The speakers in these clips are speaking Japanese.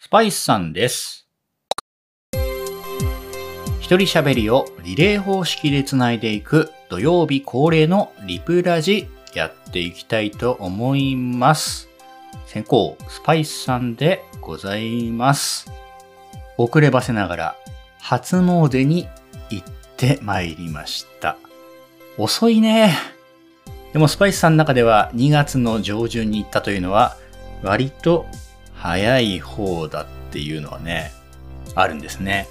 スパイスさんです。一人喋りをリレー方式でつないでいく土曜日恒例のリプラジやっていきたいと思います。先行スパイスさんでございます。遅ればせながら初詣に行ってまいりました。遅いね。でもスパイスさんの中では2月の上旬に行ったというのは割と早い方だっていうのはね、あるんですね。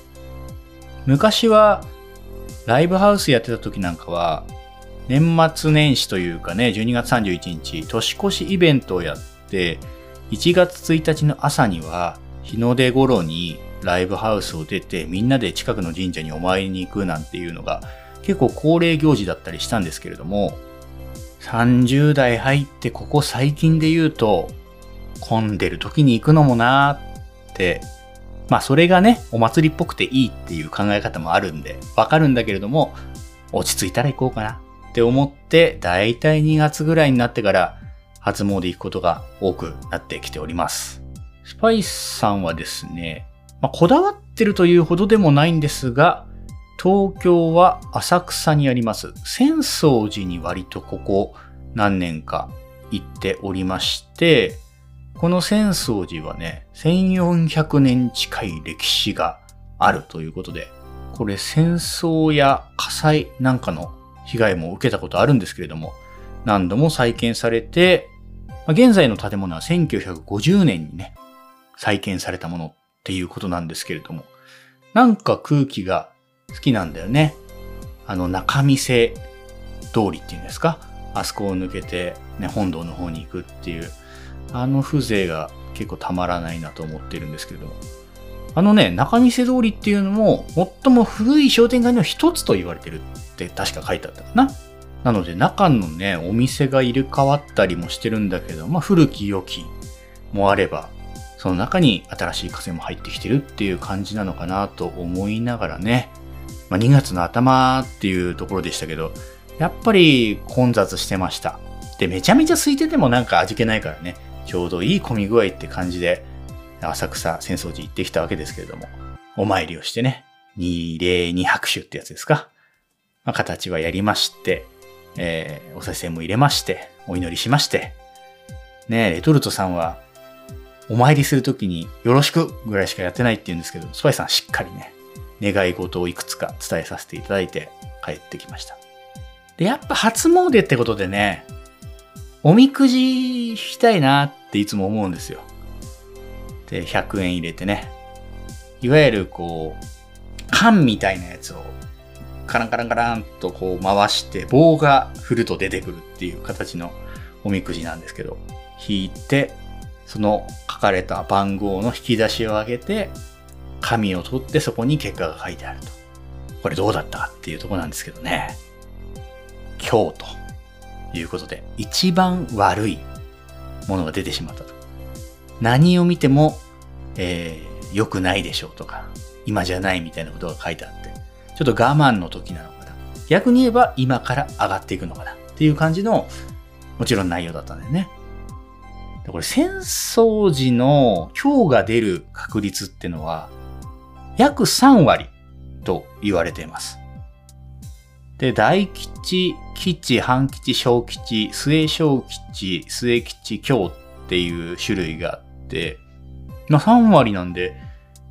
昔はライブハウスやってた時なんかは年末年始というかね、12月31日年越しイベントをやって1月1日の朝には日の出頃にライブハウスを出てみんなで近くの神社にお参りに行くなんていうのが結構恒例行事だったりしたんですけれども30代入ってここ最近で言うと混んでる時に行くのもなーってまあそれがねお祭りっぽくていいっていう考え方もあるんでわかるんだけれども落ち着いたら行こうかなって思ってだいたい2月ぐらいになってから初詣行くことが多くなってきております。スパイスさんはですね、まあ、こだわってるというほどでもないんですが、東京は浅草にあります浅草寺に割とここ何年か行っておりまして、この浅草寺はね、1400年近い歴史があるということで、これ戦争や火災なんかの被害も受けたことあるんですけれども、何度も再建されて、現在の建物は1950年にね、再建されたものっていうことなんですけれども、なんか空気が好きなんだよね。あの中見世通りっていうんですか？あそこを抜けて、ね、本堂の方に行くっていう、あの風情が結構たまらないなと思ってるんですけど。あのね、中見世通りっていうのも、最も古い商店街の一つと言われてるって確か書いてあったかな。なので中のね、お店が入れ替わったりもしてるんだけど、まあ古き良きもあれば、その中に新しい風も入ってきてるっていう感じなのかなと思いながらね、まあ、2月の頭っていうところでしたけど、やっぱり混雑してました。で、めちゃめちゃ空いててもなんか味気ないからね、ちょうどいい混み具合って感じで、浅草浅草寺行ってきたわけですけれども、お参りをしてね、二礼二拍手ってやつですか。まあ、形はやりまして、えーお賽銭も入れまして、お祈りしまして、ねレトルトさんは、お参りするときによろしくぐらいしかやってないって言うんですけど、スパイさんしっかりね、願い事をいくつか伝えさせていただいて帰ってきました。で、やっぱ初詣ってことでね、おみくじ引きたいなっていつも思うんですよ。で、100円入れてね、いわゆるこう、缶みたいなやつをカランカランカランとこう回して棒が振ると出てくるっていう形のおみくじなんですけど、引いて、その書かれた番号の引き出しを上げて、紙を取ってそこに結果が書いてあると。これどうだったっていうとこなんですけどね。今日ということで、一番悪いものが出てしまったと。何を見ても、えー、良くないでしょうとか、今じゃないみたいなことが書いてあって、ちょっと我慢の時なのかな。逆に言えば今から上がっていくのかなっていう感じの、もちろん内容だったんだよね。これ、浅草寺の今日が出る確率ってのは、約3割と言われています。で、大吉、吉、半吉、小吉、末小吉、末吉、京っていう種類があって、まあ3割なんで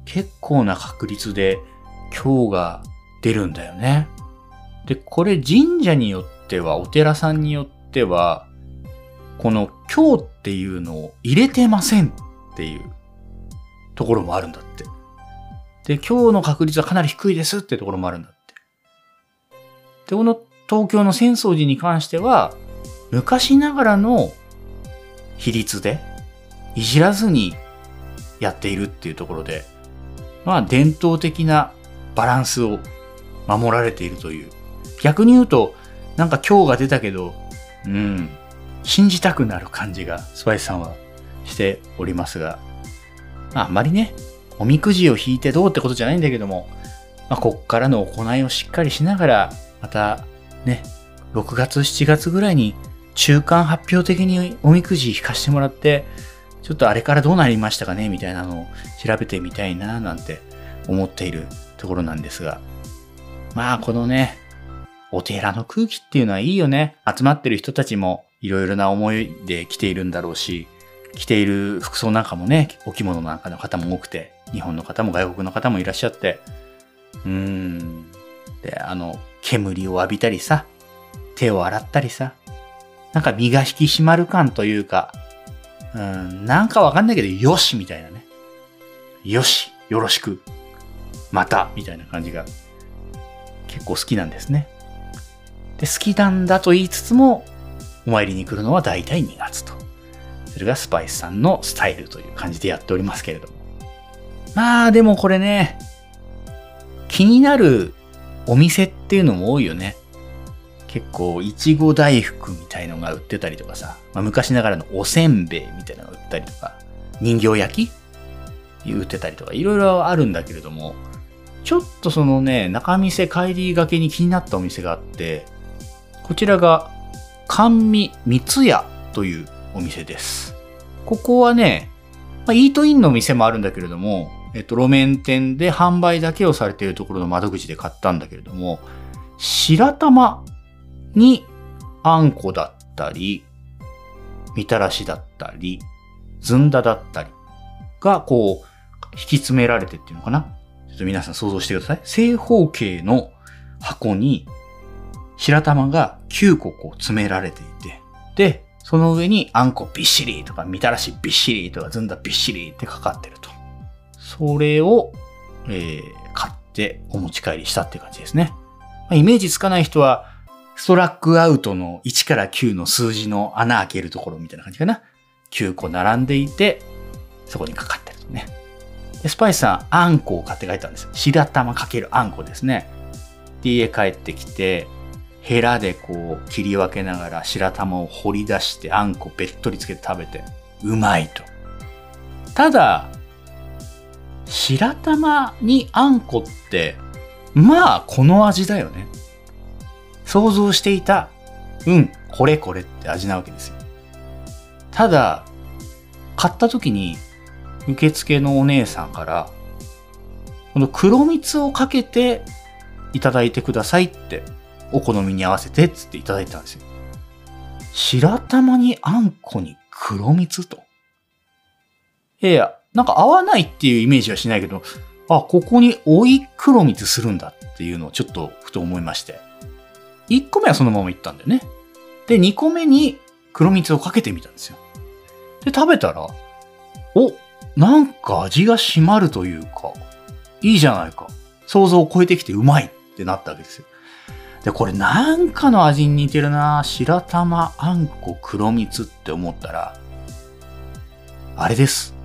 結構な確率で今日が出るんだよね。で、これ神社によっては、お寺さんによっては、この今日っていうのを入れてませんっていうところもあるんだって。で、今日の確率はかなり低いですってところもあるんだっ。で、この東京の浅草寺に関しては、昔ながらの比率で、いじらずにやっているっていうところで、まあ伝統的なバランスを守られているという。逆に言うと、なんか今日が出たけど、うん、信じたくなる感じがスパイスさんはしておりますが、まああんまりね、おみくじを引いてどうってことじゃないんだけども、まあ、こっからの行いをしっかりしながら、またね、6月、7月ぐらいに中間発表的におみくじ引かしてもらって、ちょっとあれからどうなりましたかねみたいなのを調べてみたいななんて思っているところなんですが。まあこのね、お寺の空気っていうのはいいよね。集まってる人たちもいろいろな思いで来ているんだろうし、着ている服装なんかもね、お着物なんかの方も多くて、日本の方も外国の方もいらっしゃって、うーん。で、あの、煙を浴びたりさ、手を洗ったりさ、なんか身が引き締まる感というか、うん、なんかわかんないけど、よしみたいなね。よしよろしくまたみたいな感じが結構好きなんですね。で、好きなんだと言いつつも、お参りに来るのは大体2月と。それがスパイスさんのスタイルという感じでやっておりますけれども。まあ、でもこれね、気になるお店っていうのも多いよね。結構、いちご大福みたいのが売ってたりとかさ、まあ、昔ながらのおせんべいみたいなのが売ったりとか、人形焼き？売ってたりとか、いろいろあるんだけれども、ちょっとそのね、中店帰りがけに気になったお店があって、こちらが、甘味三つ屋というお店です。ここはね、まあ、イートインのお店もあるんだけれども、えっと、路面店で販売だけをされているところの窓口で買ったんだけれども、白玉にあんこだったり、みたらしだったり、ずんだだったりがこう、引き詰められてっていうのかな？ちょっと皆さん想像してください。正方形の箱に白玉が9個こう詰められていて、で、その上にあんこびっしりとか、みたらしびっしりとか、ずんだびっしりってかかってると。それを、えー、買ってお持ち帰りしたっていう感じですね。まあ、イメージつかない人は、ストラックアウトの1から9の数字の穴開けるところみたいな感じかな。9個並んでいて、そこにかかってるとね。で、スパイスさん、あんこを買って帰ったんです。白玉かけるあんこですね。で、家帰ってきて、ヘラでこう切り分けながら白玉を掘り出してあんこべっとりつけて食べて、うまいと。ただ、白玉にあんこって、まあこの味だよね。想像していた、うん、これこれって味なわけですよ。ただ、買った時に受付のお姉さんから、この黒蜜をかけていただいてくださいって、お好みに合わせてっつっていただいたんですよ。白玉にあんこに黒蜜と。いや、なんか合わないっていうイメージはしないけど、あ、ここに追い黒蜜するんだっていうのをちょっとふと思いまして。1個目はそのままいったんだよね。で、2個目に黒蜜をかけてみたんですよ。で、食べたら、お、なんか味が締まるというか、いいじゃないか。想像を超えてきてうまいってなったわけですよ。で、これなんかの味に似てるな白玉、あんこ、黒蜜って思ったら、あれです。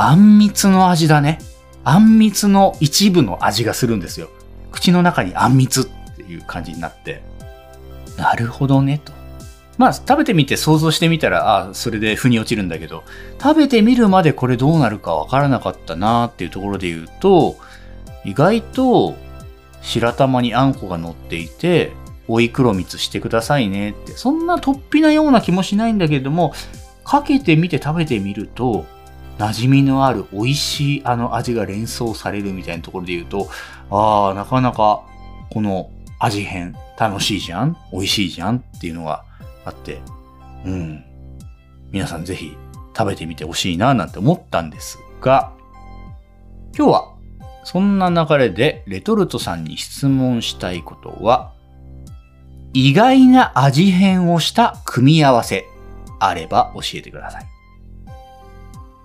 あんみつの味だね。あんみつの一部の味がするんですよ。口の中にあんみつっていう感じになって、なるほどね、と。まあ、食べてみて想像してみたら、ああ、それで腑に落ちるんだけど、食べてみるまでこれどうなるかわからなかったなっていうところで言うと、意外と白玉にあんこが乗っていて、追い黒蜜してくださいねって、そんな突飛なような気もしないんだけれども、かけてみて食べてみると、馴染みのある美味しいあの味が連想されるみたいなところで言うと、ああ、なかなかこの味変楽しいじゃん？美味しいじゃん？っていうのがあって、うん。皆さんぜひ食べてみてほしいななんて思ったんですが、今日はそんな流れでレトルトさんに質問したいことは、意外な味変をした組み合わせあれば教えてください。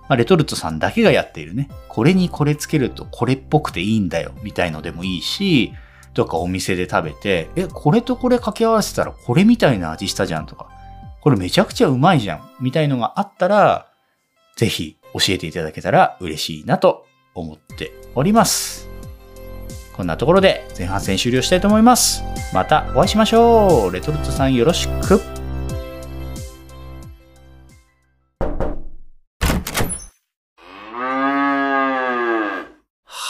まあ、レトルトさんだけがやっているね、これにこれつけるとこれっぽくていいんだよみたいのでもいいし、とかお店で食べて、え、これとこれ掛け合わせたらこれみたいな味したじゃんとか、これめちゃくちゃうまいじゃんみたいのがあったら、ぜひ教えていただけたら嬉しいなと思っております。こんなところで前半戦終了したいと思います。またお会いしましょう。レトルトさんよろしく。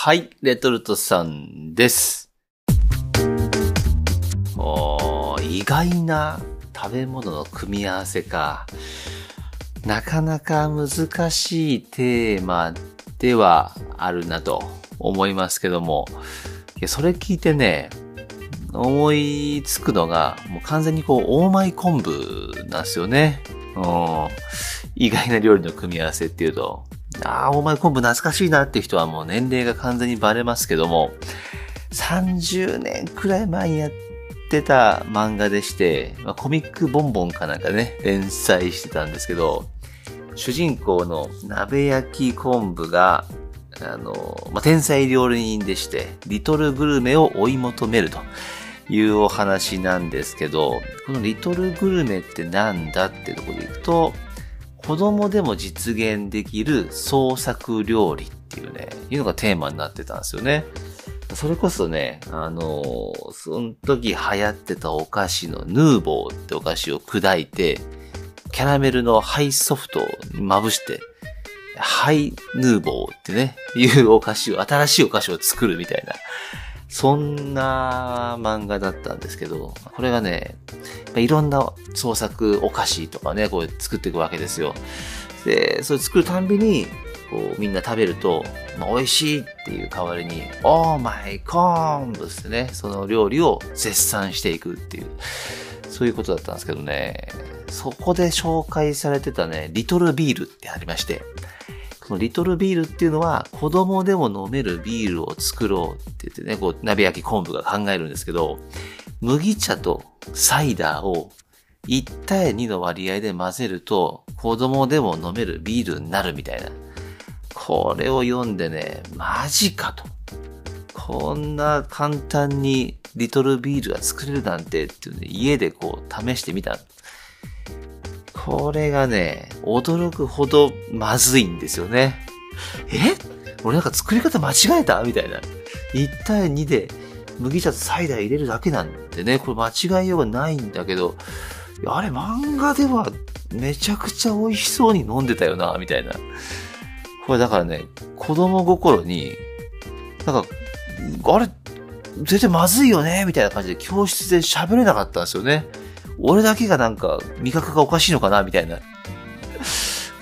はい、レトルトさんです。意外な食べ物の組み合わせか。なかなか難しいテーマではあるなと思いますけども、いやそれ聞いてね、思いつくのが、もう完全にこう、オーマイ昆布なんですよね。うん。意外な料理の組み合わせっていうと、ああ、オーマイ昆布懐かしいなっていう人はもう年齢が完全にバレますけども、30年くらい前にやってた漫画でして、まあ、コミックボンボンかなんかね、連載してたんですけど、主人公の鍋焼き昆布が、あの、まあ、天才料理人でして、リトルグルメを追い求めるというお話なんですけど、このリトルグルメってなんだってとこでいくと、子供でも実現できる創作料理っていうね、いうのがテーマになってたんですよね。それこそね、あのー、その時流行ってたお菓子のヌーボーってお菓子を砕いて、キャラメルのハイソフトにまぶして、ハイヌーボーってね、いうお菓子を、新しいお菓子を作るみたいな、そんな漫画だったんですけど、これがね、いろんな創作お菓子とかね、こう作っていくわけですよ。で、それ作るたんびに、こうみんな食べると、まあ、美味しいっていう代わりに、オーマイコーンブってね、その料理を絶賛していくっていう、そういうことだったんですけどね、そこで紹介されてたね、リトルビールってありまして、このリトルビールっていうのは子供でも飲めるビールを作ろうって言ってね、こう鍋焼き昆布が考えるんですけど、麦茶とサイダーを1対2の割合で混ぜると子供でも飲めるビールになるみたいな。これを読んでね、マジかと。こんな簡単にリトルビールが作れるなんてっていうね、家でこう試してみた。これがね、驚くほどまずいんですよね。え？俺なんか作り方間違えた？みたいな。1対2で麦茶とサイダー入れるだけなんでね、これ間違いようがないんだけど、あれ漫画ではめちゃくちゃ美味しそうに飲んでたよな、みたいな。これだからね、子供心に、なんか、あれ、全然まずいよね、みたいな感じで教室で喋れなかったんですよね。俺だけがなんか味覚がおかしいのかなみたいな。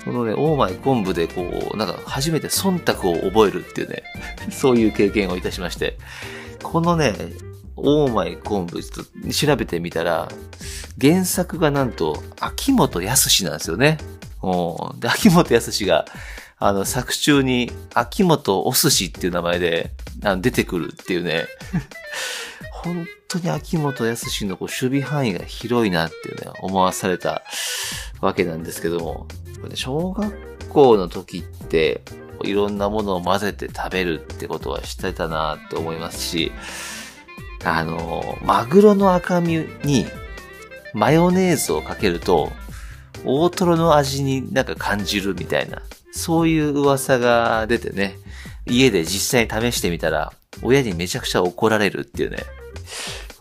このね、オーマイ昆布でこう、なんか初めて忖度を覚えるっていうね、そういう経験をいたしまして、このね、オーマイ昆布、ちょっと調べてみたら、原作がなんと、秋元康なんですよね。で、秋元康が、あの、作中に、秋元お寿司っていう名前で、あの出てくるっていうね。本当に秋元康のこう守備範囲が広いなっていうね、思わされたわけなんですけども、これ小学校の時って、いろんなものを混ぜて食べるってことはしてたなって思いますし、あの、マグロの赤身にマヨネーズをかけると、大トロの味になんか感じるみたいな、そういう噂が出てね、家で実際に試してみたら、親にめちゃくちゃ怒られるっていうね、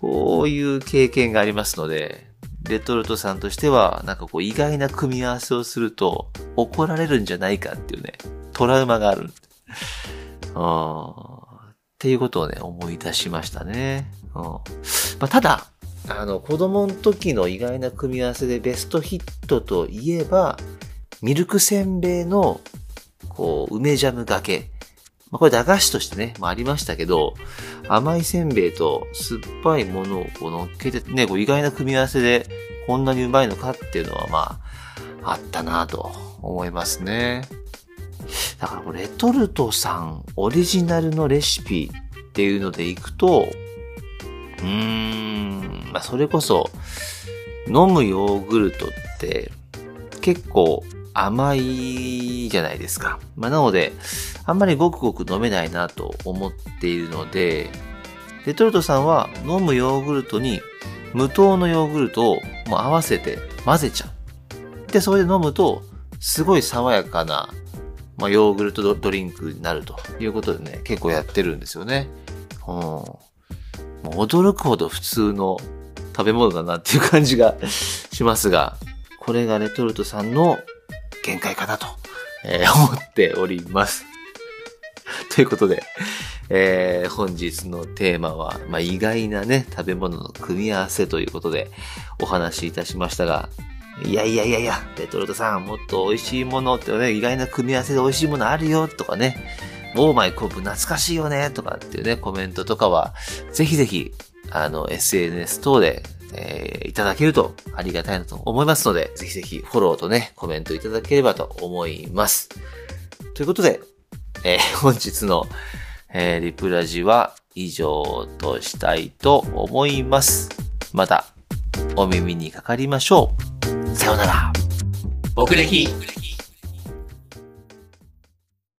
こういう経験がありますので、レトルトさんとしては、なんかこう意外な組み合わせをすると怒られるんじゃないかっていうね、トラウマがある。っていうことをね、思い出しましたね。うんまあ、ただ、あの、子供の時の意外な組み合わせでベストヒットといえば、ミルクせんべいの、こう、梅ジャムがけ。まあ、これ駄菓子としてね、まあ、ありましたけど、甘いせんべいと酸っぱいものをこう乗っけてね、こう意外な組み合わせでこんなにうまいのかっていうのはまあ、あったなと思いますね。だからレトルトさんオリジナルのレシピっていうのでいくと、うーん、まあそれこそ飲むヨーグルトって結構甘いじゃないですか。まあ、なので、あんまりごくごく飲めないなと思っているので、レトルトさんは飲むヨーグルトに無糖のヨーグルトをもう合わせて混ぜちゃう。で、それで飲むと、すごい爽やかな、まあ、ヨーグルトドリンクになるということでね、結構やってるんですよね。うん。もう驚くほど普通の食べ物だなっていう感じがしますが、これがレトルトさんの限界かなと、えー、思っております。ということで、えー、本日のテーマは、まあ、意外なね、食べ物の組み合わせということでお話しいたしましたが、いやいやいやいや、レトルトさん、もっと美味しいものってね、意外な組み合わせで美味しいものあるよとかね、オーマイコープ懐かしいよねとかっていうね、コメントとかは、ぜひぜひ、あの、SNS 等で、えーいただけるとありがたいなと思いますので、ぜひぜひフォローとね、コメントいただければと思います。ということで、えー本日の、えーリプラジは以上としたいと思います。また、お耳にかかりましょう。さようなら。僕歴